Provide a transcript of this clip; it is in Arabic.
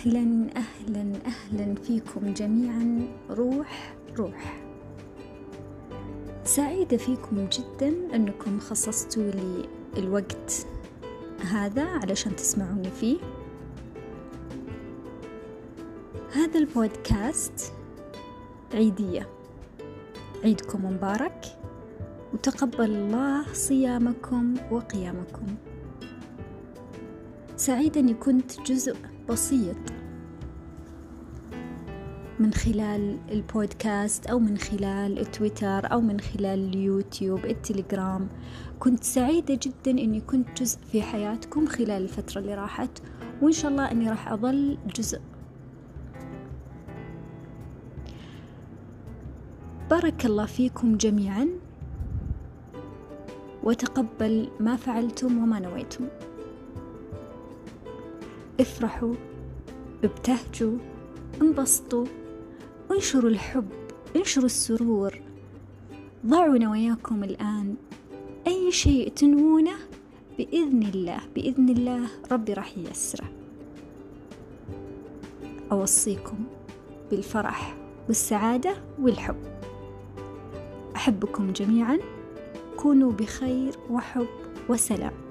أهلا أهلا أهلا فيكم جميعا. روح روح. سعيدة فيكم جدا أنكم خصصتوا لي الوقت هذا علشان تسمعوني فيه. هذا البودكاست عيدية. عيدكم مبارك. وتقبل الله صيامكم وقيامكم. سعيدة أني كنت جزء بسيط من خلال البودكاست أو من خلال تويتر أو من خلال اليوتيوب التليجرام. كنت سعيدة جدا أني كنت جزء في حياتكم خلال الفترة اللي راحت وإن شاء الله أني راح أظل جزء. بارك الله فيكم جميعا وتقبل ما فعلتم وما نويتم. افرحوا ابتهجوا انبسطوا. انشروا الحب انشروا السرور. ضعوا نواياكم الآن. أي شيء تنوونه بإذن الله بإذن الله ربي راح ييسره. أوصيكم بالفرح والسعادة والحب. أحبكم جميعا. كونوا بخير وحب وسلام.